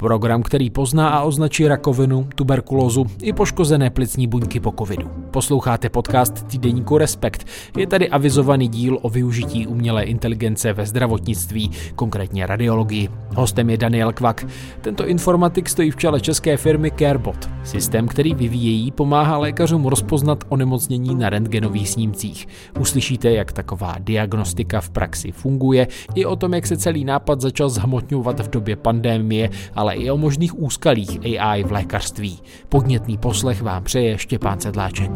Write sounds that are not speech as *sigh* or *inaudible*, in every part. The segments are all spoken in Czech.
Program, který pozná a označí rakovinu, tuberkulózu i poškozené plicní buňky po covidu. Posloucháte podcast týdeníku Respekt. Je tady avizovaný díl o využití umělé inteligence ve zdravotnictví, konkrétně radiologii. Hostem je Daniel Kvak. Tento informatik stojí v čele české firmy CareBot. Systém, který vyvíjejí, pomáhá lékařům rozpoznat onemocnění na rentgenových snímcích. Uslyšíte, jak taková diagnostika v praxi funguje, i o tom, jak se celý nápad začal zhmotňovat v době pandémie, ale i o možných úskalích AI v lékařství. Podnětný poslech vám přeje Štěpán Sedláček.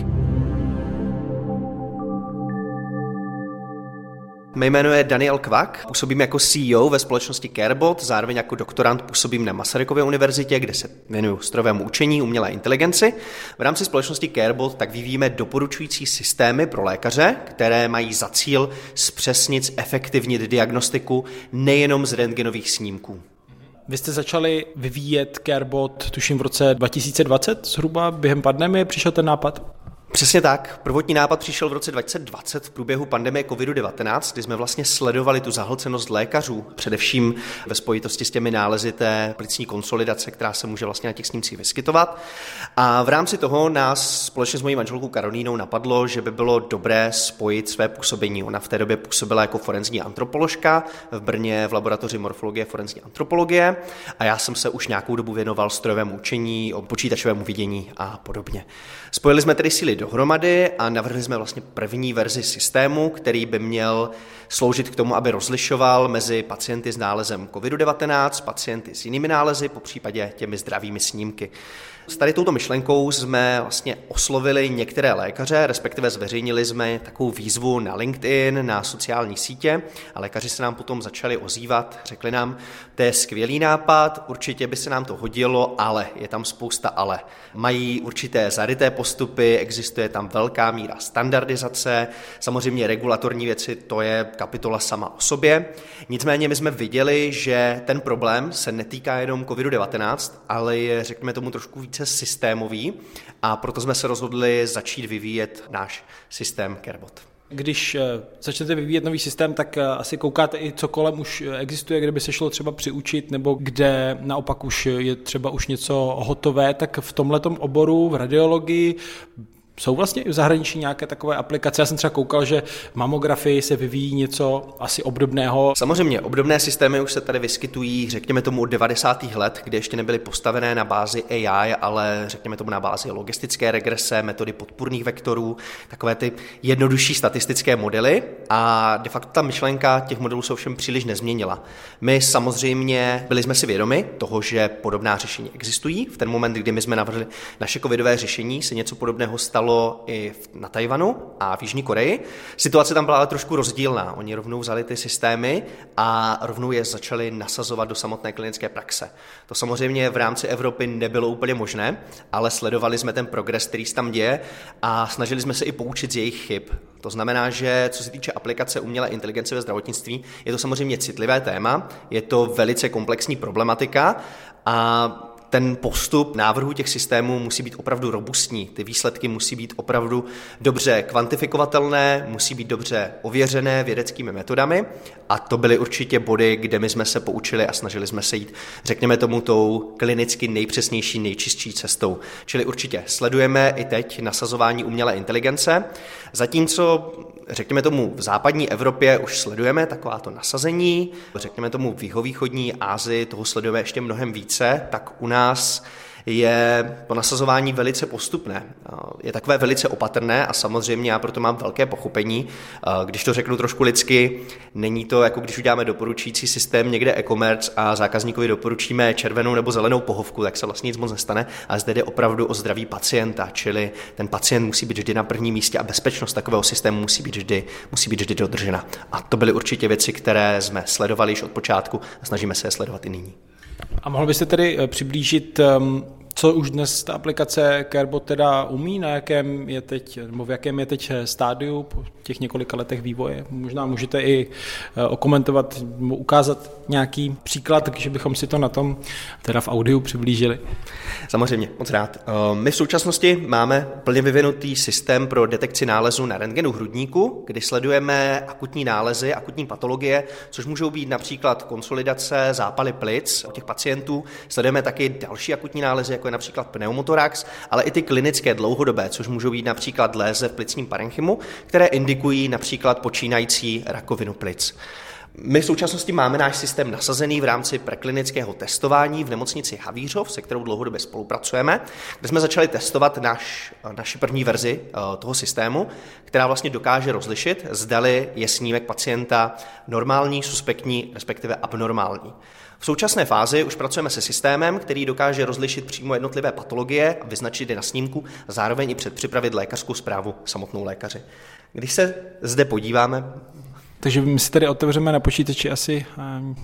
Mé jméno je Daniel Kvak, působím jako CEO ve společnosti Carebot, zároveň jako doktorant působím na Masarykově univerzitě, kde se věnuju strojovému učení, umělé inteligenci. V rámci společnosti Carebot tak vyvíjíme doporučující systémy pro lékaře, které mají za cíl zpřesnit, efektivnit diagnostiku nejenom z rentgenových snímků. Vy jste začali vyvíjet Carebot, tuším v roce 2020 zhruba, během pandemie přišel ten nápad? Přesně tak. Prvotní nápad přišel v roce 2020 v průběhu pandemie COVID-19, kdy jsme vlastně sledovali tu zahlcenost lékařů, především ve spojitosti s těmi nálezy té plicní konsolidace, která se může vlastně na těch snímcích vyskytovat. A v rámci toho nás společně s mojí manželkou Karolínou napadlo, že by bylo dobré spojit své působení. Ona v té době působila jako forenzní antropoložka v Brně v laboratoři morfologie forenzní antropologie a já jsem se už nějakou dobu věnoval strojovému učení, počítačovému vidění a podobně. Spojili jsme tedy síly dohromady a navrhli jsme vlastně první verzi systému, který by měl sloužit k tomu, aby rozlišoval mezi pacienty s nálezem COVID-19, pacienty s jinými nálezy, po případě těmi zdravými snímky. S tady touto myšlenkou jsme vlastně oslovili některé lékaře, respektive zveřejnili jsme takovou výzvu na LinkedIn, na sociální sítě a lékaři se nám potom začali ozývat, řekli nám, to je skvělý nápad, určitě by se nám to hodilo, ale je tam spousta ale. Mají určité zaryté postupy, existuje tam velká míra standardizace, samozřejmě regulatorní věci, to je kapitola sama o sobě. Nicméně my jsme viděli, že ten problém se netýká jenom COVID-19, ale je, řekněme tomu, trošku víc více systémový a proto jsme se rozhodli začít vyvíjet náš systém Carebot. Když eh, začnete vyvíjet nový systém, tak eh, asi koukáte i, co kolem už eh, existuje, kde by se šlo třeba přiučit, nebo kde naopak už je třeba už něco hotové, tak v tomhletom oboru, v radiologii, jsou vlastně i v zahraničí nějaké takové aplikace? Já jsem třeba koukal, že v mamografii se vyvíjí něco asi obdobného. Samozřejmě, obdobné systémy už se tady vyskytují, řekněme tomu od 90. let, kdy ještě nebyly postavené na bázi AI, ale řekněme tomu na bázi logistické regrese, metody podpůrných vektorů, takové ty jednodušší statistické modely. A de facto ta myšlenka těch modelů se ovšem příliš nezměnila. My samozřejmě byli jsme si vědomi toho, že podobná řešení existují. V ten moment, kdy my jsme navrhli naše covidové řešení, se něco podobného stalo stalo i na Tajvanu a v Jižní Koreji. Situace tam byla ale trošku rozdílná. Oni rovnou vzali ty systémy a rovnou je začali nasazovat do samotné klinické praxe. To samozřejmě v rámci Evropy nebylo úplně možné, ale sledovali jsme ten progres, který se tam děje a snažili jsme se i poučit z jejich chyb. To znamená, že co se týče aplikace umělé inteligence ve zdravotnictví, je to samozřejmě citlivé téma, je to velice komplexní problematika a ten postup návrhu těch systémů musí být opravdu robustní. Ty výsledky musí být opravdu dobře kvantifikovatelné, musí být dobře ověřené vědeckými metodami a to byly určitě body, kde my jsme se poučili a snažili jsme se jít, řekněme tomu, tou klinicky nejpřesnější, nejčistší cestou. Čili určitě sledujeme i teď nasazování umělé inteligence, zatímco řekněme tomu, v západní Evropě už sledujeme takováto nasazení, řekněme tomu v jihovýchodní Ázii toho sledujeme ještě mnohem více, tak u nás je to nasazování velice postupné. Je takové velice opatrné a samozřejmě já proto mám velké pochopení. Když to řeknu trošku lidsky, není to jako když uděláme doporučující systém někde e-commerce a zákazníkovi doporučíme červenou nebo zelenou pohovku, tak se vlastně nic moc nestane, ale zde jde opravdu o zdraví pacienta, čili ten pacient musí být vždy na prvním místě a bezpečnost takového systému musí být vždy, musí být vždy dodržena. A to byly určitě věci, které jsme sledovali již od počátku a snažíme se je sledovat i nyní. A mohl byste tedy eh, přiblížit, ehm, Co už dnes ta aplikace Carebot teda umí, na jakém je teď, nebo v jakém je teď stádiu po těch několika letech vývoje? Možná můžete i eh, okomentovat, ukázat nějaký příklad, že bychom si to na tom teda v audiu přiblížili. Samozřejmě, moc rád. Eh, my v současnosti máme plně vyvinutý systém pro detekci nálezu na rentgenu hrudníku, kdy sledujeme akutní nálezy, akutní patologie, což můžou být například konsolidace, zápaly plic u těch pacientů. Sledujeme taky další akutní nálezy, jako je například pneumotorax, ale i ty klinické dlouhodobé, což můžou být například léze v plicním parenchymu, které indikují například počínající rakovinu plic. My v současnosti máme náš systém nasazený v rámci preklinického testování v nemocnici Havířov, se kterou dlouhodobě spolupracujeme, kde jsme začali testovat naš, naši první verzi eh, toho systému, která vlastně dokáže rozlišit, zdali je snímek pacienta normální, suspektní, respektive abnormální. V současné fázi už pracujeme se systémem, který dokáže rozlišit přímo jednotlivé patologie a vyznačit je na snímku a zároveň i předpřipravit lékařskou zprávu samotnou lékaři. Když se zde podíváme takže my si tady otevřeme na počítači asi eh,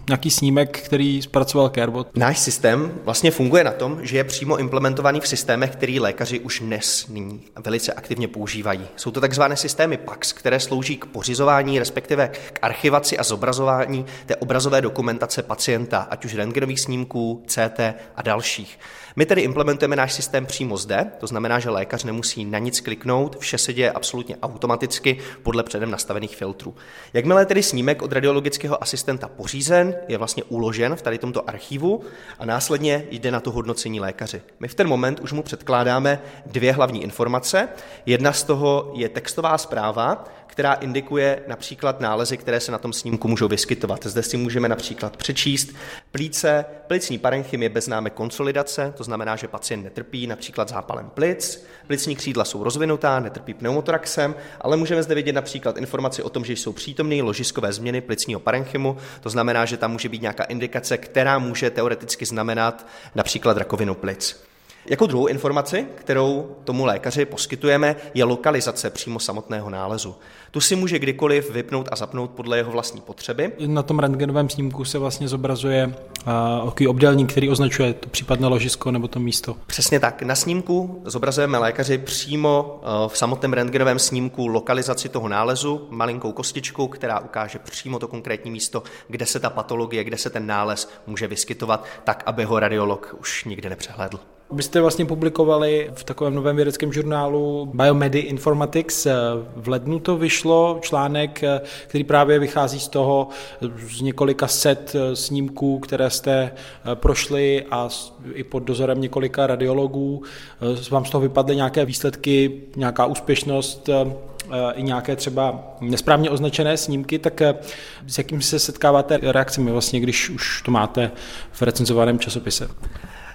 nějaký snímek, který zpracoval Carebot. Náš systém vlastně funguje na tom, že je přímo implementovaný v systémech, který lékaři už dnes nyní velice aktivně používají. Jsou to takzvané systémy PAX, které slouží k pořizování, respektive k archivaci a zobrazování té obrazové dokumentace pacienta, ať už rentgenových snímků, CT a dalších. My tedy implementujeme náš systém přímo zde, to znamená, že lékař nemusí na nic kliknout, vše se děje absolutně automaticky podle předem nastavených filtrů. Jakmile je tedy snímek od radiologického asistenta pořízen, je vlastně uložen v tady tomto archivu a následně jde na to hodnocení lékaři. My v ten moment už mu předkládáme dvě hlavní informace. Jedna z toho je textová zpráva, která indikuje například nálezy, které se na tom snímku můžou vyskytovat. Zde si můžeme například přečíst plíce, plicní parenchym je bez známek konsolidace, to znamená, že pacient netrpí například zápalem plic, plicní křídla jsou rozvinutá, netrpí pneumotoraxem, ale můžeme zde vidět například informaci o tom, že jsou přítomné ložiskové změny plicního parenchymu, to znamená, že tam může být nějaká indikace, která může teoreticky znamenat například rakovinu plic. Jako druhou informaci, kterou tomu lékaři poskytujeme, je lokalizace přímo samotného nálezu. Tu si může kdykoliv vypnout a zapnout podle jeho vlastní potřeby. Na tom rentgenovém snímku se vlastně zobrazuje uh, obdélník, který označuje to případné ložisko nebo to místo. Přesně tak. Na snímku zobrazujeme lékaři přímo uh, v samotném rentgenovém snímku lokalizaci toho nálezu, malinkou kostičku, která ukáže přímo to konkrétní místo, kde se ta patologie, kde se ten nález může vyskytovat, tak, aby ho radiolog už nikdy nepřehlédl. Vy jste vlastně publikovali v takovém novém vědeckém žurnálu Biomedy Informatics. V lednu to vyšlo článek, který právě vychází z toho, z několika set snímků, které jste prošli a i pod dozorem několika radiologů. Vám z toho vypadly nějaké výsledky, nějaká úspěšnost, i nějaké třeba nesprávně označené snímky, tak s jakým se setkáváte reakcemi vlastně, když už to máte v recenzovaném časopise?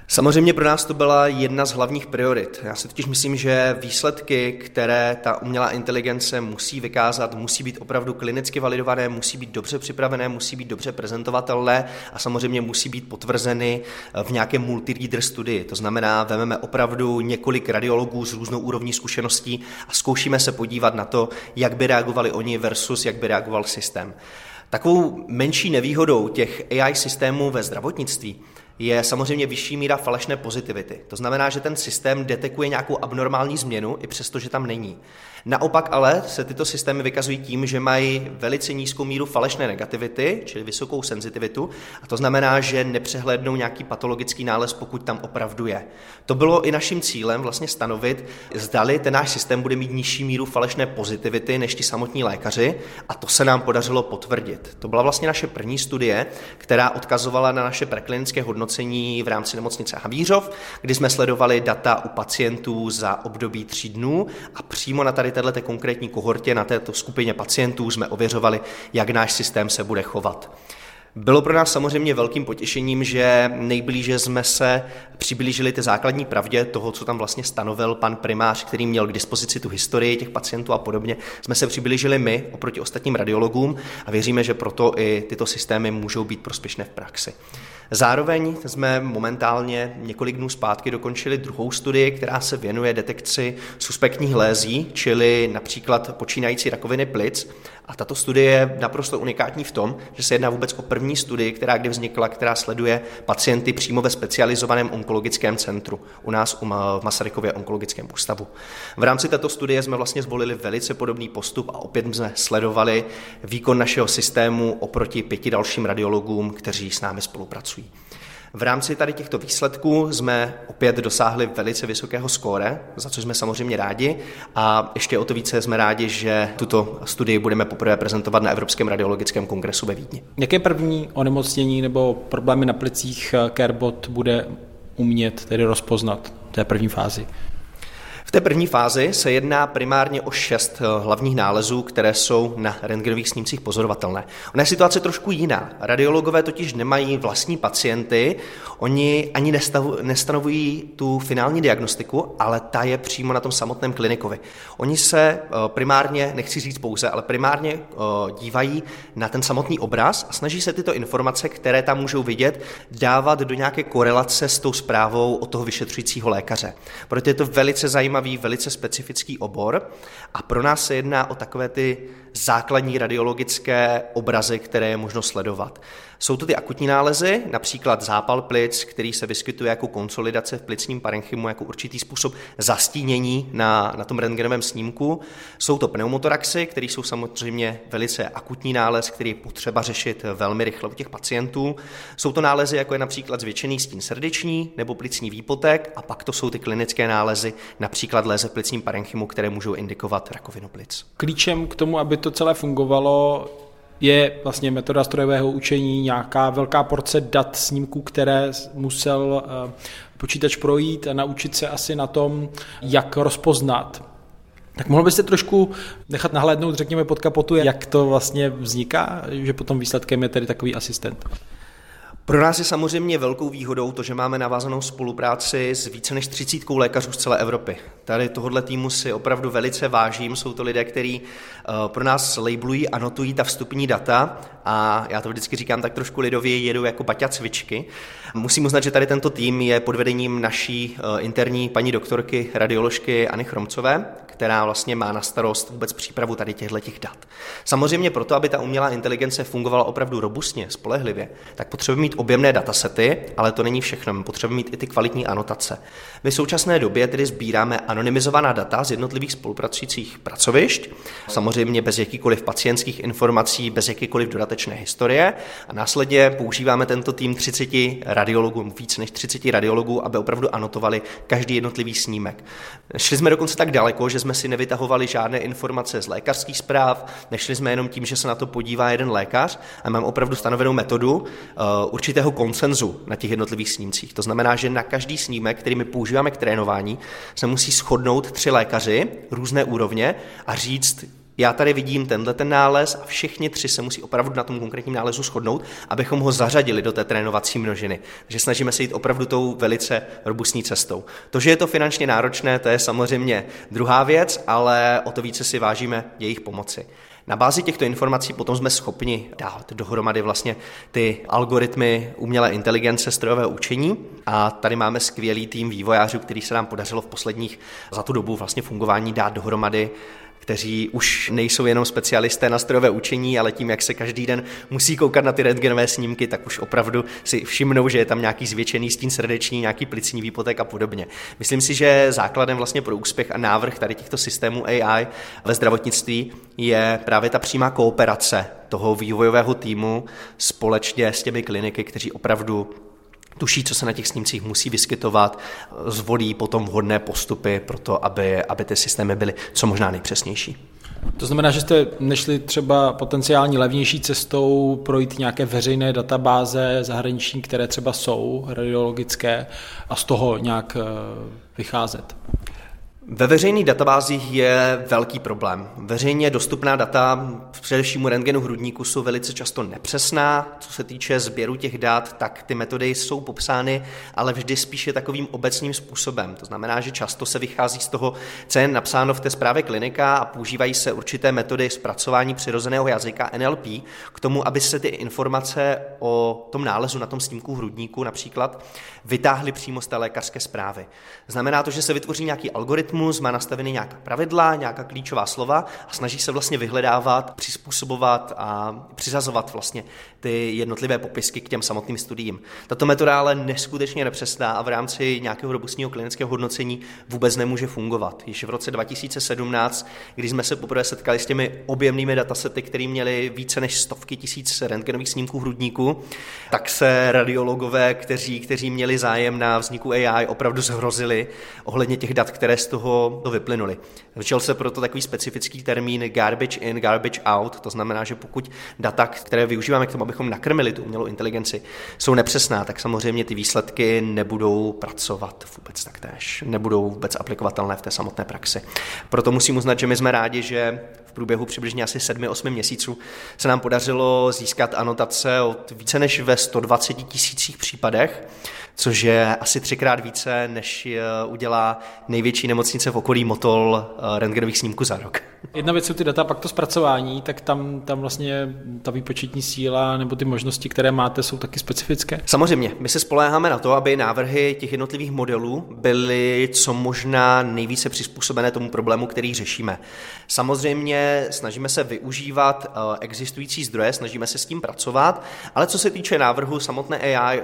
Samozřejmě pro nás to byla jedna z hlavních priorit. Já si totiž myslím, že výsledky, které ta umělá inteligence musí vykázat, musí být opravdu klinicky validované, musí být dobře připravené, musí být dobře prezentovatelné a samozřejmě musí být potvrzeny v nějakém multi-reader studii. To znamená, vememe opravdu několik radiologů s různou úrovní zkušeností a zkoušíme se podívat na to, jak by reagovali oni versus jak by reagoval systém. Takovou menší nevýhodou těch AI systémů ve zdravotnictví je samozřejmě vyšší míra falešné pozitivity. To znamená, že ten systém detekuje nějakou abnormální změnu, i přesto, že tam není. Naopak ale se tyto systémy vykazují tím, že mají velice nízkou míru falešné negativity, čili vysokou senzitivitu, a to znamená, že nepřehlednou nějaký patologický nález, pokud tam opravdu je. To bylo i naším cílem vlastně stanovit, zdali ten náš systém bude mít nižší míru falešné pozitivity než ti samotní lékaři, a to se nám podařilo potvrdit. To byla vlastně naše první studie, která odkazovala na naše preklinické hodnocení v rámci nemocnice Havířov, kdy jsme sledovali data u pacientů za období tří dnů a přímo na tady této konkrétní kohortě, na této skupině pacientů jsme ověřovali, jak náš systém se bude chovat. Bylo pro nás samozřejmě velkým potěšením, že nejblíže jsme se přiblížili té základní pravdě toho, co tam vlastně stanovil pan primář, který měl k dispozici tu historii těch pacientů a podobně. Jsme se přiblížili my oproti ostatním radiologům a věříme, že proto i tyto systémy můžou být prospěšné v praxi. Zároveň jsme momentálně několik dnů zpátky dokončili druhou studii, která se věnuje detekci suspektních lézí, čili například počínající rakoviny plic A tato studie je naprosto unikátní v tom, že se jedná vůbec o první studii, která kdy vznikla, která sleduje pacienty přímo ve specializovaném onkologickém centru u nás v Masarykově onkologickém ústavu. V rámci této studie jsme vlastně zvolili velice podobný postup a opět jsme sledovali výkon našeho systému oproti pěti dalším radiologům, kteří s námi spolupracují. V rámci tady těchto výsledků jsme opět dosáhli velice vysokého skóre, za což jsme samozřejmě rádi a ještě o to více jsme rádi, že tuto studii budeme poprvé prezentovat na Evropském radiologickém kongresu ve Vídni. Jaké první onemocnění nebo problémy na plicích CareBot bude umět tedy rozpoznat v té první fázi? Té první fázi se jedná primárně o šest eh, hlavních nálezů, které jsou na rentgenových snímcích pozorovatelné. Ona je situace trošku jiná. Radiologové totiž nemají vlastní pacienty, oni ani nestanovují tu finální diagnostiku, ale ta je přímo na tom samotném klinikovi. Oni se eh, primárně, nechci říct pouze, ale primárně eh, dívají na ten samotný obraz a snaží se tyto informace, které tam můžou vidět, dávat do nějaké korelace s tou zprávou od toho vyšetřujícího lékaře. Proto je to velice zajímavé zajímavý, velice specifický obor a pro nás se jedná o takové ty základní radiologické obrazy, které je možno sledovat. Jsou to ty akutní nálezy, například zápal plic, který se vyskytuje jako konsolidace v plicním parenchymu, jako určitý způsob zastínění na, na tom rentgenovém snímku. Jsou to pneumotoraxy, které jsou samozřejmě velice akutní nález, který je potřeba řešit velmi rychle u těch pacientů. Jsou to nálezy, jako je například zvětšený stín srdeční nebo plicní výpotek, a pak to jsou ty klinické nálezy, například léze v plicním parenchymu, které můžou indikovat rakovinu plic. Klíčem k tomu, aby to celé fungovalo, je vlastně metoda strojového učení nějaká velká porce dat snímků, které musel eh, počítač projít a naučit se asi na tom, jak rozpoznat. Tak mohl byste trošku nechat nahlédnout, řekněme, pod kapotu, jak to vlastně vzniká, že potom výsledkem je tedy takový asistent? Pro nás je samozřejmě velkou výhodou to, že máme navázanou spolupráci s více než 30 lékařů z celé Evropy. Tady tohohle týmu si opravdu velice vážím. Jsou to lidé, kteří eh, pro nás labelují a notují ta vstupní data a já to vždycky říkám tak trošku lidově, jedou jako baťa cvičky. Musím uznat, že tady tento tým je pod vedením naší eh, interní paní doktorky radioložky Anny Chromcové, která vlastně má na starost vůbec přípravu tady těchto těch dat. Samozřejmě proto, aby ta umělá inteligence fungovala opravdu robustně, spolehlivě, tak potřebujeme mít objemné datasety, ale to není všechno. Potřebujeme mít i ty kvalitní anotace. My v současné době tedy sbíráme anonymizovaná data z jednotlivých spolupracujících pracovišť, samozřejmě bez jakýkoliv pacientských informací, bez jakýkoliv dodatečné historie a následně používáme tento tým 30 radiologů, víc než 30 radiologů, aby opravdu anotovali každý jednotlivý snímek. Šli jsme dokonce tak daleko, že jsme si nevytahovali žádné informace z lékařských zpráv, nešli jsme jenom tím, že se na to podívá jeden lékař a mám opravdu stanovenou metodu uh, určitého konsenzu na těch jednotlivých snímcích. To znamená, že na každý snímek, který my používáme k trénování, se musí shodnout tři lékaři různé úrovně a říct, já tady vidím tenhle ten nález a všichni tři se musí opravdu na tom konkrétním nálezu shodnout, abychom ho zařadili do té trénovací množiny. Takže snažíme se jít opravdu tou velice robustní cestou. To, že je to finančně náročné, to je samozřejmě druhá věc, ale o to více si vážíme jejich pomoci. Na bázi těchto informací potom jsme schopni dát dohromady vlastně ty algoritmy umělé inteligence, strojové učení. A tady máme skvělý tým vývojářů, který se nám podařilo v posledních za tu dobu vlastně fungování dát dohromady kteří už nejsou jenom specialisté na strojové učení, ale tím, jak se každý den musí koukat na ty rentgenové snímky, tak už opravdu si všimnou, že je tam nějaký zvětšený stín srdeční, nějaký plicní výpotek a podobně. Myslím si, že základem vlastně pro úspěch a návrh tady těchto systémů AI ve zdravotnictví je právě ta přímá kooperace toho vývojového týmu společně s těmi kliniky, kteří opravdu tuší, co se na těch snímcích musí vyskytovat, zvolí potom vhodné postupy pro to, aby, aby ty systémy byly co možná nejpřesnější. To znamená, že jste nešli třeba potenciální levnější cestou projít nějaké veřejné databáze zahraniční, které třeba jsou radiologické a z toho nějak eh, vycházet. Ve veřejných databázích je velký problém. Veřejně dostupná data, především u rentgenu hrudníku, jsou velice často nepřesná. Co se týče sběru těch dat, tak ty metody jsou popsány, ale vždy spíše takovým obecným způsobem. To znamená, že často se vychází z toho, co je napsáno v té zprávě klinika a používají se určité metody zpracování přirozeného jazyka NLP k tomu, aby se ty informace o tom nálezu na tom snímku hrudníku například vytáhly přímo z té lékařské zprávy. Znamená to, že se vytvoří nějaký algoritmus, algoritmus má nastavený nějaká pravidla, nějaká klíčová slova a snaží se vlastně vyhledávat, přizpůsobovat a přizazovat vlastně ty jednotlivé popisky k těm samotným studiím. Tato metoda ale neskutečně nepřesná a v rámci nějakého robustního klinického hodnocení vůbec nemůže fungovat. Již v roce 2017, když jsme se poprvé setkali s těmi objemnými datasety, které měly více než stovky tisíc rentgenových snímků hrudníku, tak se radiologové, kteří, kteří měli zájem na vzniku AI, opravdu zhrozili ohledně těch dat, které z toho to vyplynuly. Začal se proto takový specifický termín garbage in, garbage out, to znamená, že pokud data, které využíváme k tomu, abychom nakrmili tu umělou inteligenci, jsou nepřesná, tak samozřejmě ty výsledky nebudou pracovat vůbec taktéž, nebudou vůbec aplikovatelné v té samotné praxi. Proto musím uznat, že my jsme rádi, že v průběhu přibližně asi 7-8 měsíců se nám podařilo získat anotace od více než ve 120 tisících případech, což je asi třikrát více, než udělá největší nemocnice v okolí Motol eh, rentgenových snímků za rok. Jedna věc jsou ty data, pak to zpracování, tak tam, tam vlastně ta výpočetní síla nebo ty možnosti, které máte, jsou taky specifické? Samozřejmě, my se spoléháme na to, aby návrhy těch jednotlivých modelů byly co možná nejvíce přizpůsobené tomu problému, který řešíme. Samozřejmě snažíme se využívat eh, existující zdroje, snažíme se s tím pracovat, ale co se týče návrhu samotné AI,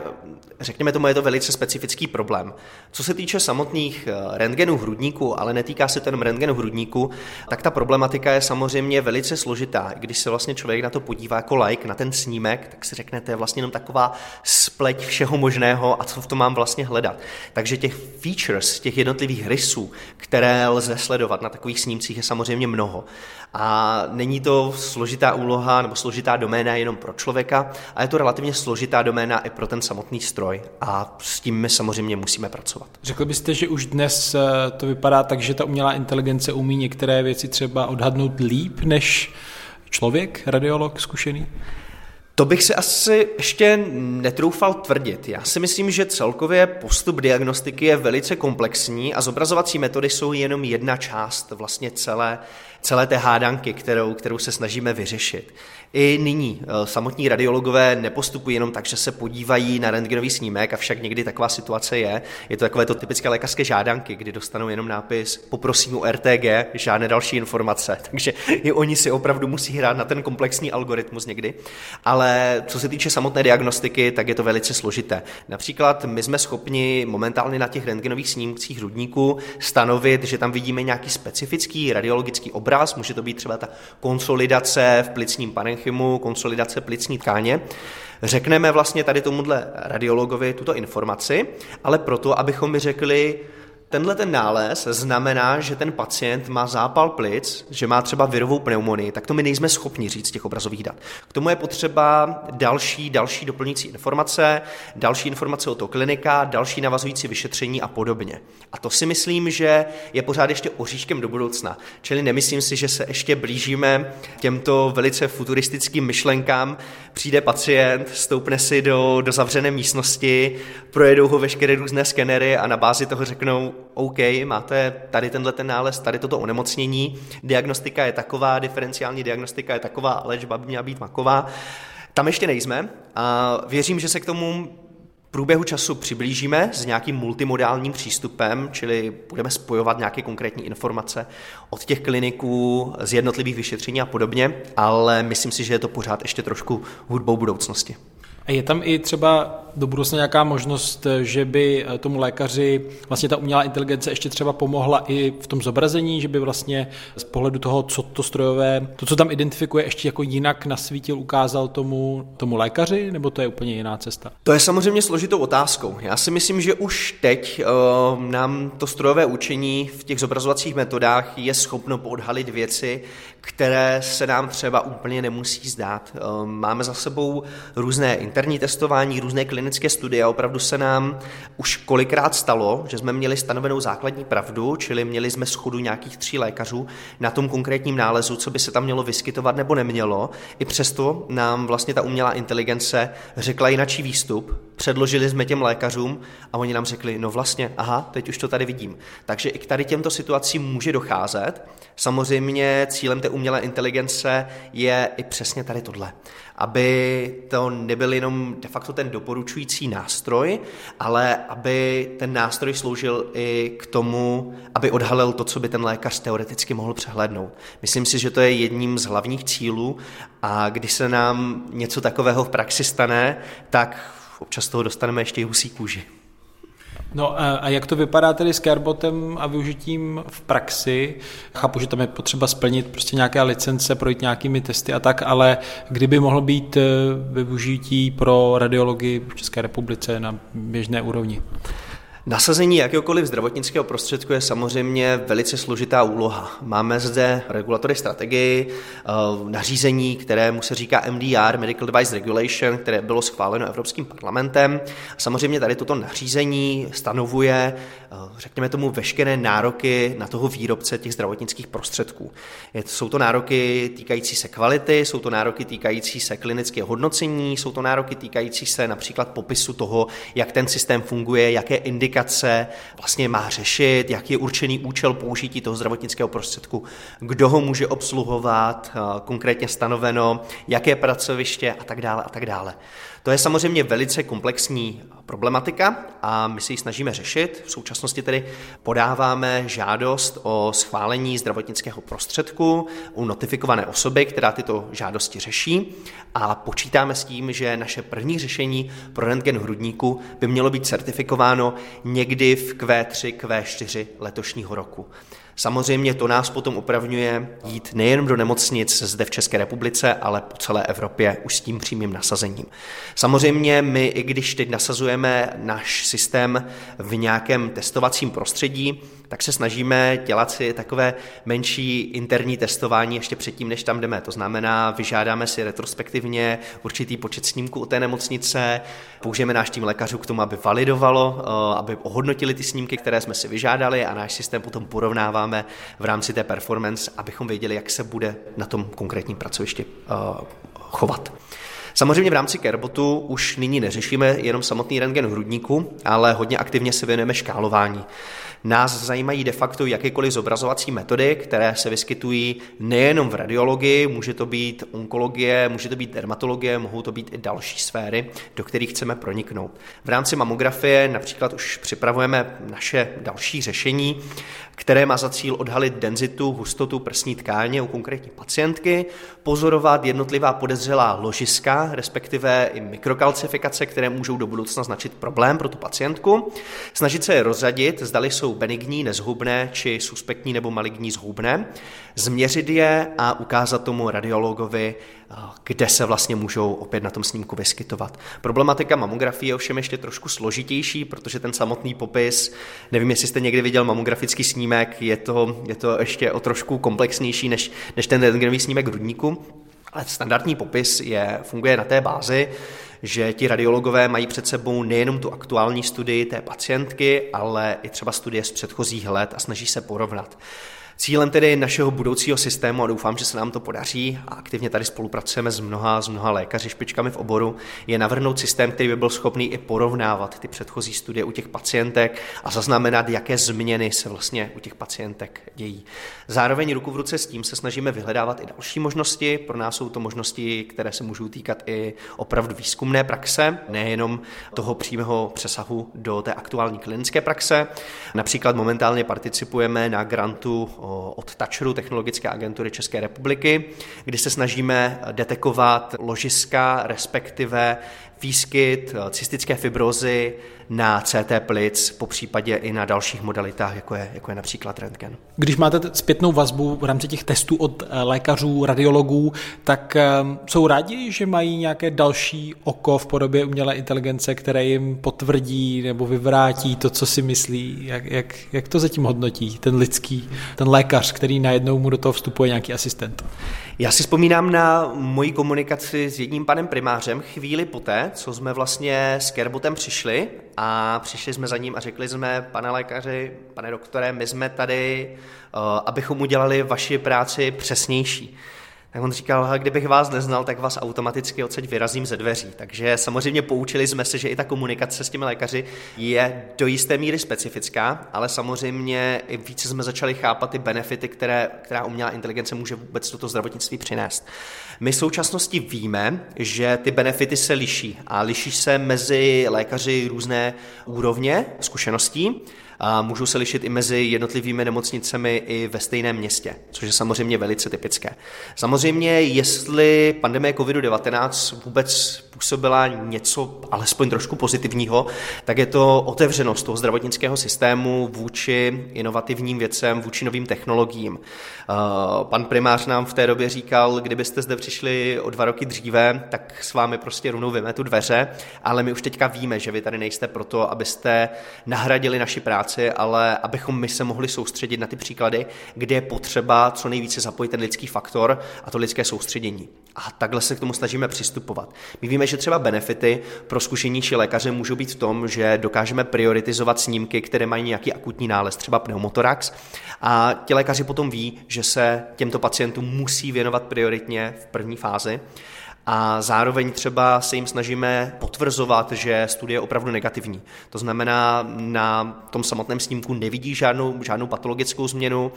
řekněme tomu, je to velice specifický problém. Co se týče samotných eh, rentgenů hrudníku, ale netýká se to jenom rentgenu hrudníku, tak ta problematika je samozřejmě velice složitá. Když se vlastně člověk na to podívá jako like na ten snímek, tak si řekne, to je vlastně jenom taková spleť všeho možného a co v tom mám vlastně hledat. Takže těch features, těch jednotlivých rysů, které lze sledovat na takových snímcích je samozřejmě mnoho. A není to složitá úloha nebo složitá doména jenom pro člověka, a je to relativně složitá doména i pro ten samotný stroj. A s tím my samozřejmě musíme pracovat. Řekl byste, že už dnes eh, to vypadá tak, že ta umělá inteligence umí některé věci třeba odhadnout líp než člověk, radiolog zkušený? To bych si asi ještě netroufal tvrdit. Já si myslím, že celkově postup diagnostiky je velice komplexní a zobrazovací metody jsou jenom jedna část vlastně celé celé té hádanky, kterou, kterou se snažíme vyřešit. I nyní eh, samotní radiologové nepostupují jenom tak, že se podívají na rentgenový snímek, avšak někdy taková situace je. Je to takové to typické lékařské žádanky, kdy dostanou jenom nápis poprosím o RTG, žádné další informace. *laughs* Takže i oni si opravdu musí hrát na ten komplexní algoritmus někdy. Ale co se týče samotné diagnostiky, tak je to velice složité. Například my jsme schopni momentálně na těch rentgenových snímcích hrudníků stanovit, že tam vidíme nějaký specifický radiologický obraz, může to být třeba ta konsolidace v plicním parenchymu, konsolidace plicní tkáně. Řekneme vlastně tady tomuhle radiologovi tuto informaci, ale proto, abychom mi řekli, Tenhle ten nález znamená, že ten pacient má zápal plic, že má třeba virovou pneumonii, tak to my nejsme schopni říct z těch obrazových dat. K tomu je potřeba další, další doplňující informace, další informace o to klinika, další navazující vyšetření a podobně. A to si myslím, že je pořád ještě oříškem do budoucna. Čili nemyslím si, že se ještě blížíme těmto velice futuristickým myšlenkám. Přijde pacient, stoupne si do, do zavřené místnosti, projedou ho veškeré různé skenery a na bázi toho řeknou, OK, máte tady tenhle ten nález, tady toto onemocnění, diagnostika je taková, diferenciální diagnostika je taková, léčba by měla být maková. Tam ještě nejsme a věřím, že se k tomu průběhu času přiblížíme s nějakým multimodálním přístupem, čili budeme spojovat nějaké konkrétní informace od těch kliniků, z jednotlivých vyšetření a podobně, ale myslím si, že je to pořád ještě trošku hudbou budoucnosti. A je tam i třeba do budoucna nějaká možnost, že by eh, tomu lékaři vlastně ta umělá inteligence ještě třeba pomohla i v tom zobrazení, že by vlastně z pohledu toho, co to strojové, to, co tam identifikuje, ještě jako jinak nasvítil, ukázal tomu, tomu lékaři, nebo to je úplně jiná cesta? To je samozřejmě složitou otázkou. Já si myslím, že už teď uh, nám to strojové učení v těch zobrazovacích metodách je schopno podhalit věci, které se nám třeba úplně nemusí zdát. Uh, máme za sebou různé interní testování, různé klinické studie a opravdu se nám už kolikrát stalo, že jsme měli stanovenou základní pravdu, čili měli jsme schodu nějakých tří lékařů na tom konkrétním nálezu, co by se tam mělo vyskytovat nebo nemělo. I přesto nám vlastně ta umělá inteligence řekla jinačí výstup, předložili jsme těm lékařům a oni nám řekli, no vlastně, aha, teď už to tady vidím. Takže i k tady těmto situacím může docházet. Samozřejmě cílem té umělé inteligence je i přesně tady tohle aby to nebyl jenom de facto ten doporučující nástroj, ale aby ten nástroj sloužil i k tomu, aby odhalil to, co by ten lékař teoreticky mohl přehlednout. Myslím si, že to je jedním z hlavních cílů a když se nám něco takového v praxi stane, tak občas toho dostaneme ještě i husí kůži. No a jak to vypadá tedy s Carebotem a využitím v praxi? Chápu, že tam je potřeba splnit prostě nějaké licence, projít nějakými testy a tak, ale kdyby mohl být eh, využití pro radiologii v České republice na běžné úrovni? Nasazení jakéhokoliv zdravotnického prostředku je samozřejmě velice složitá úloha. Máme zde regulatory strategii, eh, nařízení, kterému se říká MDR, Medical Device Regulation, které bylo schváleno Evropským parlamentem. Samozřejmě tady toto nařízení stanovuje, eh, řekněme tomu, veškeré nároky na toho výrobce těch zdravotnických prostředků. Jsou to nároky týkající se kvality, jsou to nároky týkající se klinického hodnocení, jsou to nároky týkající se například popisu toho, jak ten systém funguje, jaké indikace indikace vlastně má řešit, jaký je určený účel použití toho zdravotnického prostředku, kdo ho může obsluhovat, eh, konkrétně stanoveno, jaké pracoviště a tak dále a tak dále. To je samozřejmě velice komplexní problematika a my si ji snažíme řešit. V současnosti tedy podáváme žádost o schválení zdravotnického prostředku u notifikované osoby, která tyto žádosti řeší a počítáme s tím, že naše první řešení pro rentgen hrudníku by mělo být certifikováno někdy v Q3, Q4 letošního roku. Samozřejmě to nás potom opravňuje jít nejen do nemocnic zde v České republice, ale po celé Evropě už s tím přímým nasazením. Samozřejmě my, i když teď nasazujeme náš systém v nějakém testovacím prostředí, tak se snažíme dělat si takové menší interní testování ještě předtím, než tam jdeme. To znamená, vyžádáme si retrospektivně určitý počet snímků o té nemocnice, použijeme náš tým lékařů k tomu, aby validovalo, eh, aby ohodnotili ty snímky, které jsme si vyžádali a náš systém potom porovnáváme v rámci té performance, abychom věděli, jak se bude na tom konkrétním pracovišti eh, chovat. Samozřejmě v rámci Carebotu už nyní neřešíme jenom samotný rentgen hrudníku, ale hodně aktivně se věnujeme škálování. Nás zajímají de facto jakékoliv zobrazovací metody, které se vyskytují nejenom v radiologii, může to být onkologie, může to být dermatologie, mohou to být i další sféry, do kterých chceme proniknout. V rámci mamografie například už připravujeme naše další řešení, které má za cíl odhalit denzitu, hustotu prsní tkáně u konkrétní pacientky, pozorovat jednotlivá podezřelá ložiska, respektive i mikrokalcifikace, které můžou do budoucna značit problém pro tu pacientku, snažit se je rozřadit, zdali jsou benigní, nezhubné, či suspektní nebo maligní zhubné, změřit je a ukázat tomu radiologovi, kde se vlastně můžou opět na tom snímku vyskytovat. Problematika mamografie je ovšem ještě trošku složitější, protože ten samotný popis, nevím, jestli jste někdy viděl mamografický snímek, je to, je to ještě o trošku komplexnější než, než ten rentgenový snímek hrudníku, ale standardní popis je, funguje na té bázi, že ti radiologové mají před sebou nejenom tu aktuální studii té pacientky, ale i třeba studie z předchozích let a snaží se porovnat. Cílem tedy našeho budoucího systému, a doufám, že se nám to podaří, a aktivně tady spolupracujeme s mnoha, s mnoha lékaři, špičkami v oboru, je navrhnout systém, který by byl schopný i porovnávat ty předchozí studie u těch pacientek a zaznamenat, jaké změny se vlastně u těch pacientek dějí. Zároveň ruku v ruce s tím se snažíme vyhledávat i další možnosti. Pro nás jsou to možnosti, které se můžou týkat i opravdu výzkumné praxe, nejenom toho přímého přesahu do té aktuální klinické praxe. Například momentálně participujeme na grantu od Tačru, Technologické agentury České republiky, kdy se snažíme detekovat ložiska, respektive výskyt cystické fibrozy na CT plic, po případě i na dalších modalitách, jako je, jako je například rentgen. Když máte zpětnou vazbu v rámci těch testů od eh, lékařů, radiologů, tak eh, jsou rádi, že mají nějaké další oko v podobě umělé inteligence, které jim potvrdí nebo vyvrátí to, co si myslí. Jak, jak, jak to zatím hodnotí ten lidský, ten lékař, který najednou mu do toho vstupuje nějaký asistent? Já si vzpomínám na moji komunikaci s jedním panem primářem chvíli poté, co jsme vlastně s Kerbotem přišli a přišli jsme za ním a řekli jsme, pane lékaři, pane doktore, my jsme tady, uh, abychom udělali vaši práci přesnější. Tak on říkal, kdybych vás neznal, tak vás automaticky odsaď vyrazím ze dveří. Takže samozřejmě poučili jsme se, že i ta komunikace s těmi lékaři je do jisté míry specifická, ale samozřejmě i více jsme začali chápat ty benefity, které, která umělá inteligence může vůbec toto zdravotnictví přinést. My v současnosti víme, že ty benefity se liší a liší se mezi lékaři různé úrovně zkušeností a můžou se lišit i mezi jednotlivými nemocnicemi i ve stejném městě, což je samozřejmě velice typické. Samozřejmě, jestli pandemie COVID-19 vůbec působila něco alespoň trošku pozitivního, tak je to otevřenost toho zdravotnického systému vůči inovativním věcem, vůči novým technologiím. Pan primář nám v té době říkal, kdybyste zde přišli o dva roky dříve, tak s vámi prostě rovnou tu dveře, ale my už teďka víme, že vy tady nejste proto, abyste nahradili naši práci, práci, ale abychom my se mohli soustředit na ty příklady, kde je potřeba co nejvíce zapojit ten lidský faktor a to lidské soustředění. A takhle se k tomu snažíme přistupovat. My víme, že třeba benefity pro zkušenější lékaře můžou být v tom, že dokážeme prioritizovat snímky, které mají nějaký akutní nález, třeba pneumotorax, a ti lékaři potom ví, že se těmto pacientům musí věnovat prioritně v první fázi. A zároveň třeba se jim snažíme potvrzovat, že studie je opravdu negativní. To znamená, na tom samotném snímku nevidí žádnou, žádnou patologickou změnu,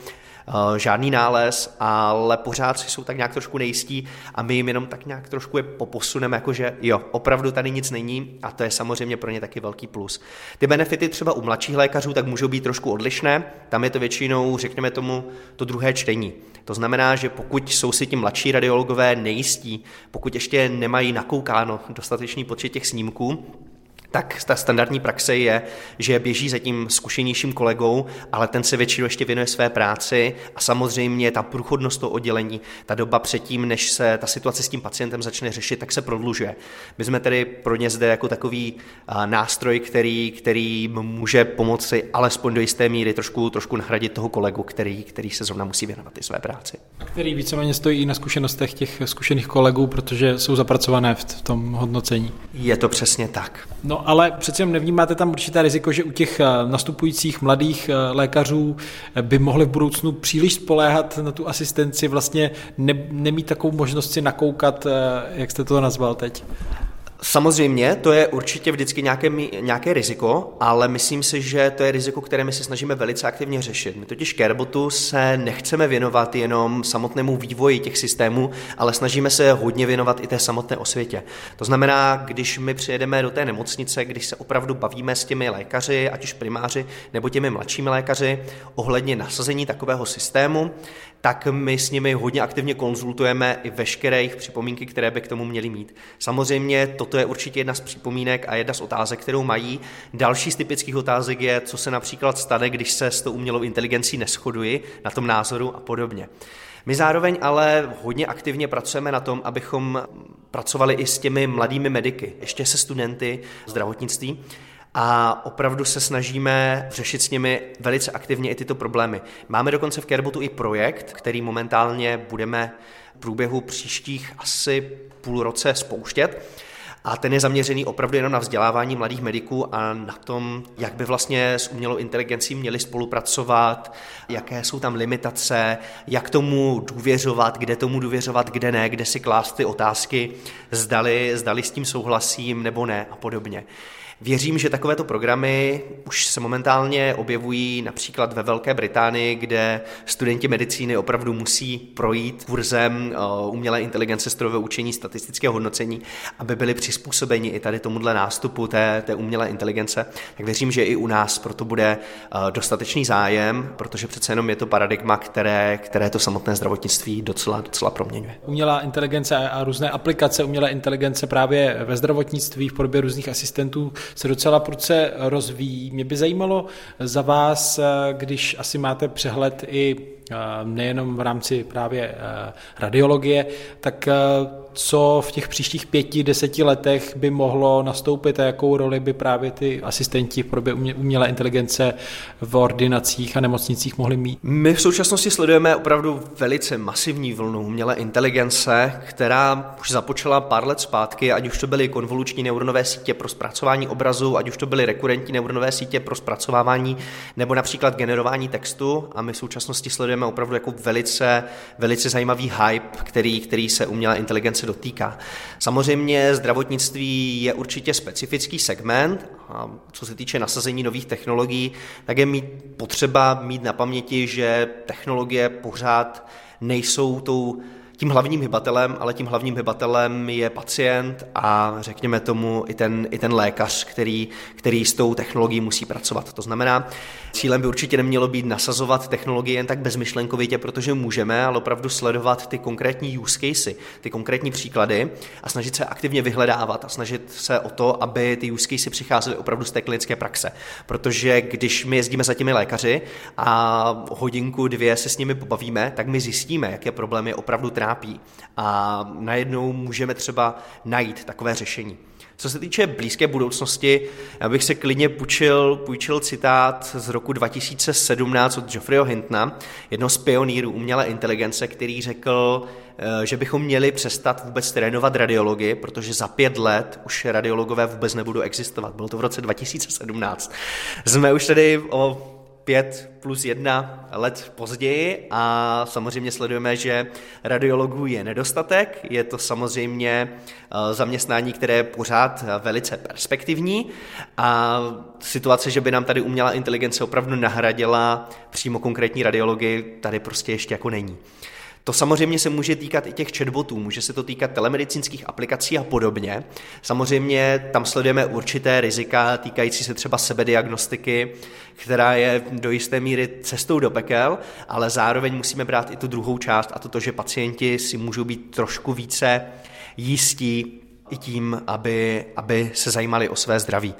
žádný nález, ale pořád si jsou tak nějak trošku nejistí a my jim jenom tak nějak trošku je poposuneme, jakože jo, opravdu tady nic není a to je samozřejmě pro ně taky velký plus. Ty benefity třeba u mladších lékařů tak můžou být trošku odlišné, tam je to většinou, řekněme tomu, to druhé čtení. To znamená, že pokud jsou si ti mladší radiologové nejistí, pokud ještě nemají nakoukáno dostatečný počet těch snímků, tak ta standardní praxe je, že běží za tím zkušenějším kolegou, ale ten se většinou ještě věnuje své práci a samozřejmě ta průchodnost toho oddělení, ta doba předtím, než se ta situace s tím pacientem začne řešit, tak se prodlužuje. My jsme tedy pro ně zde jako takový nástroj, který, který může pomoci alespoň do jisté míry trošku, trošku nahradit toho kolegu, který, který se zrovna musí věnovat i své práci. Který víceméně stojí i na zkušenostech těch zkušených kolegů, protože jsou zapracované v tom hodnocení. Je to přesně tak. No ale přece jenom nevnímáte tam určité riziko, že u těch eh, nastupujících mladých eh, lékařů eh, by mohli v budoucnu příliš spoléhat na tu asistenci, vlastně ne, nemít takovou možnost si nakoukat, jak jste to nazval teď? Samozřejmě, to je určitě vždycky nějaké, nějaké riziko, ale myslím si, že to je riziko, které my se snažíme velice aktivně řešit. My totiž Carebotu se nechceme věnovat jenom samotnému vývoji těch systémů, ale snažíme se hodně věnovat i té samotné osvětě. To znamená, když my přijedeme do té nemocnice, když se opravdu bavíme s těmi lékaři, ať už primáři nebo těmi mladšími lékaři, ohledně nasazení takového systému, tak my s nimi hodně aktivně konzultujeme i veškeré jejich připomínky, které by k tomu měly mít. Samozřejmě toto je určitě jedna z připomínek a jedna z otázek, kterou mají. Další z typických otázek je, co se například stane, když se s tou umělou inteligencí neschoduji na tom názoru a podobně. My zároveň ale hodně aktivně pracujeme na tom, abychom pracovali i s těmi mladými mediky, ještě se studenty zdravotnictví, a opravdu se snažíme řešit s nimi velice aktivně i tyto problémy. Máme dokonce v Carebotu i projekt, který momentálně budeme v průběhu příštích asi půl roce spouštět. A ten je zaměřený opravdu jenom na vzdělávání mladých mediků a na tom, jak by vlastně s umělou inteligencí měli spolupracovat, jaké jsou tam limitace, jak tomu důvěřovat, kde tomu důvěřovat, kde ne, kde si klást ty otázky, zdali, zdali s tím souhlasím nebo ne a podobně. Věřím, že takovéto programy už se momentálně objevují například ve Velké Británii, kde studenti medicíny opravdu musí projít kurzem eh, umělé inteligence, strojové učení, statistického hodnocení, aby byli přizpůsobeni i tady tomuhle nástupu té, té umělé inteligence. Tak věřím, že i u nás proto bude eh, dostatečný zájem, protože přece jenom je to paradigma, které, které to samotné zdravotnictví docela, docela proměňuje. Umělá inteligence a různé aplikace umělé inteligence právě ve zdravotnictví v podobě různých asistentů se docela prudce rozvíjí. Mě by zajímalo za vás, když asi máte přehled i eh, nejenom v rámci právě eh, radiologie, tak eh, co v těch příštích pěti, deseti letech by mohlo nastoupit a jakou roli by právě ty asistenti v podobě umělé inteligence v ordinacích a nemocnicích mohli mít? My v současnosti sledujeme opravdu velice masivní vlnu umělé inteligence, která už započala pár let zpátky, ať už to byly konvoluční neuronové sítě pro zpracování obrazu, ať už to byly rekurentní neuronové sítě pro zpracovávání nebo například generování textu a my v současnosti sledujeme opravdu jako velice, velice zajímavý hype, který, který se umělé inteligence dotýká. Samozřejmě zdravotnictví je určitě specifický segment, a co se týče nasazení nových technologií, tak je mít potřeba mít na paměti, že technologie pořád nejsou tou tím hlavním hybatelem, ale tím hlavním hybatelem je pacient a řekněme tomu i ten, i ten lékař, který, který s tou technologií musí pracovat. To znamená, cílem by určitě nemělo být nasazovat technologie jen tak bezmyšlenkovitě, protože můžeme, ale opravdu sledovat ty konkrétní use casey, ty konkrétní příklady a snažit se aktivně vyhledávat a snažit se o to, aby ty use casey přicházely opravdu z té klinické praxe. Protože když my jezdíme za těmi lékaři a hodinku, dvě se s nimi pobavíme, tak my zjistíme, jaké problémy opravdu trápí a najednou můžeme třeba najít takové řešení. Co se týče blízké budoucnosti, já bych se klidně půjčil, půjčil citát z roku 2017 od Geoffreyho Hintna, jednoho z pionýrů umělé inteligence, který řekl, eh, že bychom měli přestat vůbec trénovat radiologii, protože za pět let už radiologové vůbec nebudou existovat. Bylo to v roce 2017. Jsme už tedy o pět plus jedna let později a samozřejmě sledujeme, že radiologů je nedostatek. Je to samozřejmě eh, zaměstnání, které je pořád velice perspektivní a situace, že by nám tady umělá inteligence opravdu nahradila přímo konkrétní radiologii, tady prostě ještě jako není. To samozřejmě se může týkat i těch chatbotů, může se to týkat telemedicínských aplikací a podobně. Samozřejmě tam sledujeme určité rizika týkající se třeba sebediagnostiky, která je do jisté míry cestou do pekel, ale zároveň musíme brát i tu druhou část a to, že pacienti si můžou být trošku více jistí i tím, aby, aby se zajímali o své zdraví.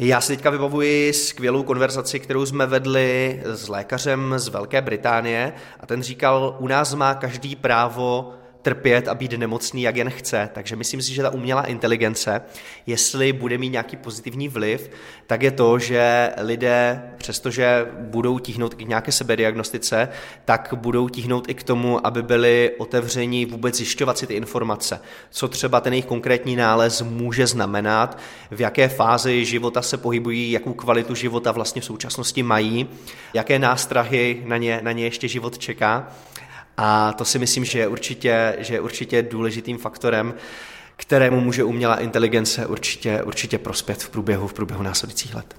Já si teďka vybavuji skvělou konverzaci, kterou jsme vedli s lékařem z Velké Británie a ten říkal, u nás má každý právo trpět a být nemocný, jak jen chce. Takže myslím si, že ta umělá inteligence, jestli bude mít nějaký pozitivní vliv, tak je to, že lidé, přestože budou tíhnout k nějaké sebediagnostice, tak budou tíhnout i k tomu, aby byli otevřeni vůbec zjišťovat si ty informace. Co třeba ten jejich konkrétní nález může znamenat, v jaké fázi života se pohybují, jakou kvalitu života vlastně v současnosti mají, jaké nástrahy na ně, na ně ještě život čeká. A to si myslím, že je určitě, že je určitě důležitým faktorem, kterému může umělá inteligence určitě, určitě prospět v průběhu, v průběhu následujících let.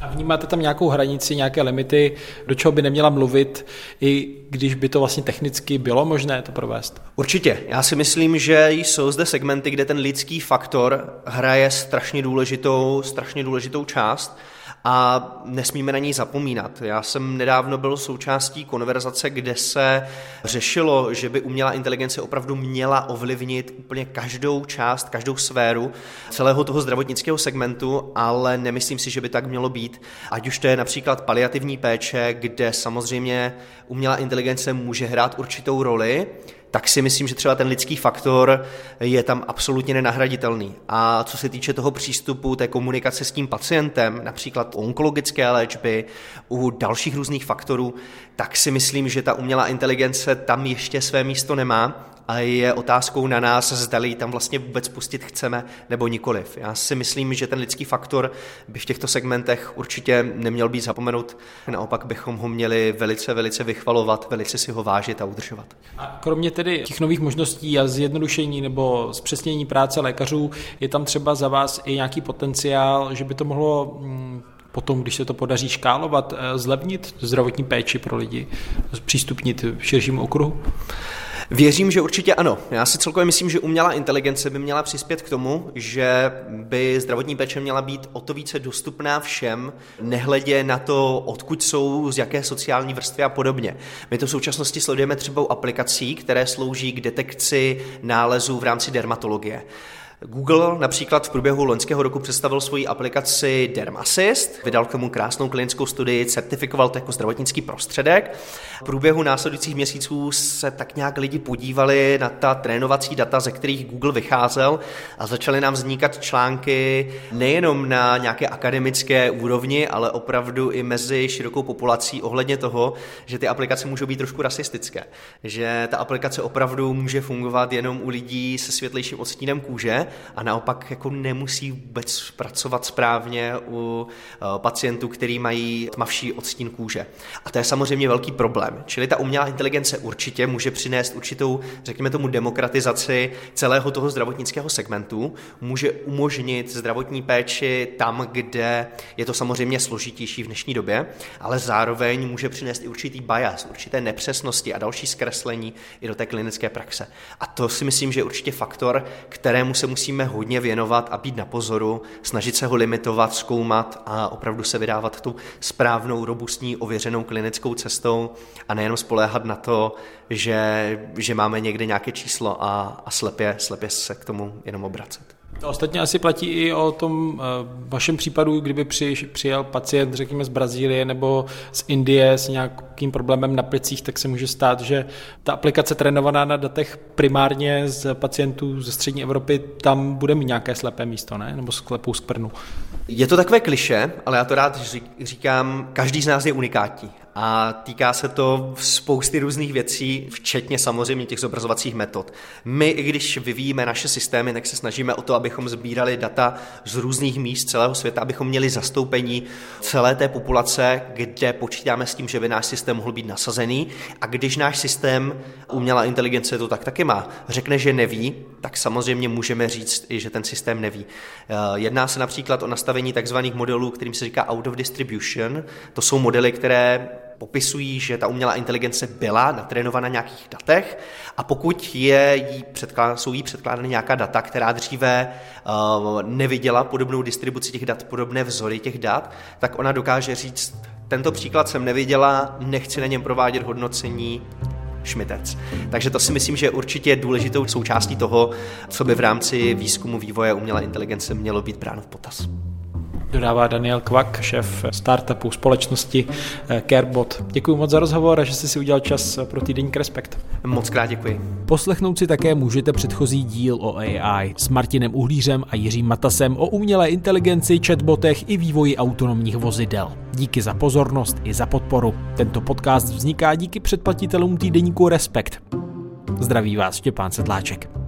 A vnímáte tam nějakou hranici, nějaké limity, do čeho by neměla mluvit, i když by to vlastně technicky bylo možné to provést? Určitě. Já si myslím, že jsou zde segmenty, kde ten lidský faktor hraje strašně důležitou, strašně důležitou část a nesmíme na ní zapomínat. Já jsem nedávno byl součástí konverzace, kde se řešilo, že by umělá inteligence opravdu měla ovlivnit úplně každou část, každou sféru celého toho zdravotnického segmentu, ale nemyslím si, že by tak mělo být. Ať už to je například paliativní péče, kde samozřejmě umělá inteligence může hrát určitou roli, tak si myslím, že třeba ten lidský faktor je tam absolutně nenahraditelný. A co se týče toho přístupu, té komunikace s tím pacientem, například onkologické léčby, u dalších různých faktorů, tak si myslím, že ta umělá inteligence tam ještě své místo nemá a je otázkou na nás, zdali tam vlastně vůbec pustit chceme nebo nikoliv. Já si myslím, že ten lidský faktor by v těchto segmentech určitě neměl být zapomenut, naopak bychom ho měli velice, velice vychvalovat, velice si ho vážit a udržovat. A kromě tedy těch nových možností a zjednodušení nebo zpřesnění práce lékařů, je tam třeba za vás i nějaký potenciál, že by to mohlo mm, potom, když se to podaří škálovat, eh, zlevnit zdravotní péči pro lidi, přístupnit širšímu okruhu? Věřím, že určitě ano. Já si celkově myslím, že umělá inteligence by měla přispět k tomu, že by zdravotní péče měla být o to více dostupná všem, nehledě na to, odkud jsou, z jaké sociální vrstvy a podobně. My to v současnosti sledujeme třeba u aplikací, které slouží k detekci nálezů v rámci dermatologie. Google například v průběhu loňského roku představil svoji aplikaci Dermassist, vydal k tomu krásnou klinickou studii, certifikoval to jako zdravotnický prostředek. V průběhu následujících měsíců se tak nějak lidi podívali na ta trénovací data, ze kterých Google vycházel a začaly nám vznikat články nejenom na nějaké akademické úrovni, ale opravdu i mezi širokou populací ohledně toho, že ty aplikace můžou být trošku rasistické. Že ta aplikace opravdu může fungovat jenom u lidí se světlejším odstínem kůže a naopak jako nemusí vůbec pracovat správně u eh, pacientů, který mají tmavší odstín kůže. A to je samozřejmě velký problém. Čili ta umělá inteligence určitě může přinést určitou, řekněme tomu, demokratizaci celého toho zdravotnického segmentu, může umožnit zdravotní péči tam, kde je to samozřejmě složitější v dnešní době, ale zároveň může přinést i určitý bias, určité nepřesnosti a další zkreslení i do té klinické praxe. A to si myslím, že je určitě faktor, kterému se musíme hodně věnovat a být na pozoru, snažit se ho limitovat, zkoumat a opravdu se vydávat tu správnou, robustní, ověřenou klinickou cestou a nejenom spoléhat na to, že, že máme někde nějaké číslo a, a slepě, slepě se k tomu jenom obracet. To ostatně asi platí i o tom uh, vašem případu, kdyby při, přijel pacient, řekněme, z Brazílie nebo z Indie s nějakým problémem na plicích, tak se může stát, že ta aplikace trénovaná na datech primárně z pacientů ze střední Evropy, tam bude mít nějaké slepé místo, ne? Nebo sklepou skvrnu. Je to takové kliše, ale já to rád říkám, každý z nás je unikátní a týká se to spousty různých věcí, včetně samozřejmě těch zobrazovacích metod. My, i když vyvíjíme naše systémy, tak se snažíme o to, abychom sbírali data z různých míst celého světa, abychom měli zastoupení celé té populace, kde počítáme s tím, že by náš systém mohl být nasazený. A když náš systém umělá inteligence to tak taky má, řekne, že neví, tak samozřejmě můžeme říct i, že ten systém neví. Eh, jedná se například o nastavení takzvaných modelů, kterým se říká out of distribution. To jsou modely, které popisují, že ta umělá inteligence byla natrénována na nějakých datech a pokud je jí předklad, jsou jí předkládány nějaká data, která dříve uh, neviděla podobnou distribuci těch dat, podobné vzory těch dat, tak ona dokáže říct, tento příklad jsem neviděla, nechci na něm provádět hodnocení, šmitec. Takže to si myslím, že určitě je důležitou součástí toho, co by v rámci výzkumu vývoje umělé inteligence mělo být bráno v potaz dodává Daniel Kvak, šéf startupu společnosti eh, Carebot. Děkuji moc za rozhovor a že jsi si udělal čas pro týdenník Respekt. Moc krát děkuji. Poslechnout si také můžete předchozí díl o AI s Martinem Uhlířem a Jiřím Matasem o umělé inteligenci, chatbotech i vývoji autonomních vozidel. Díky za pozornost i za podporu. Tento podcast vzniká díky předplatitelům týdeníku Respekt. Zdraví vás Štěpán Sedláček.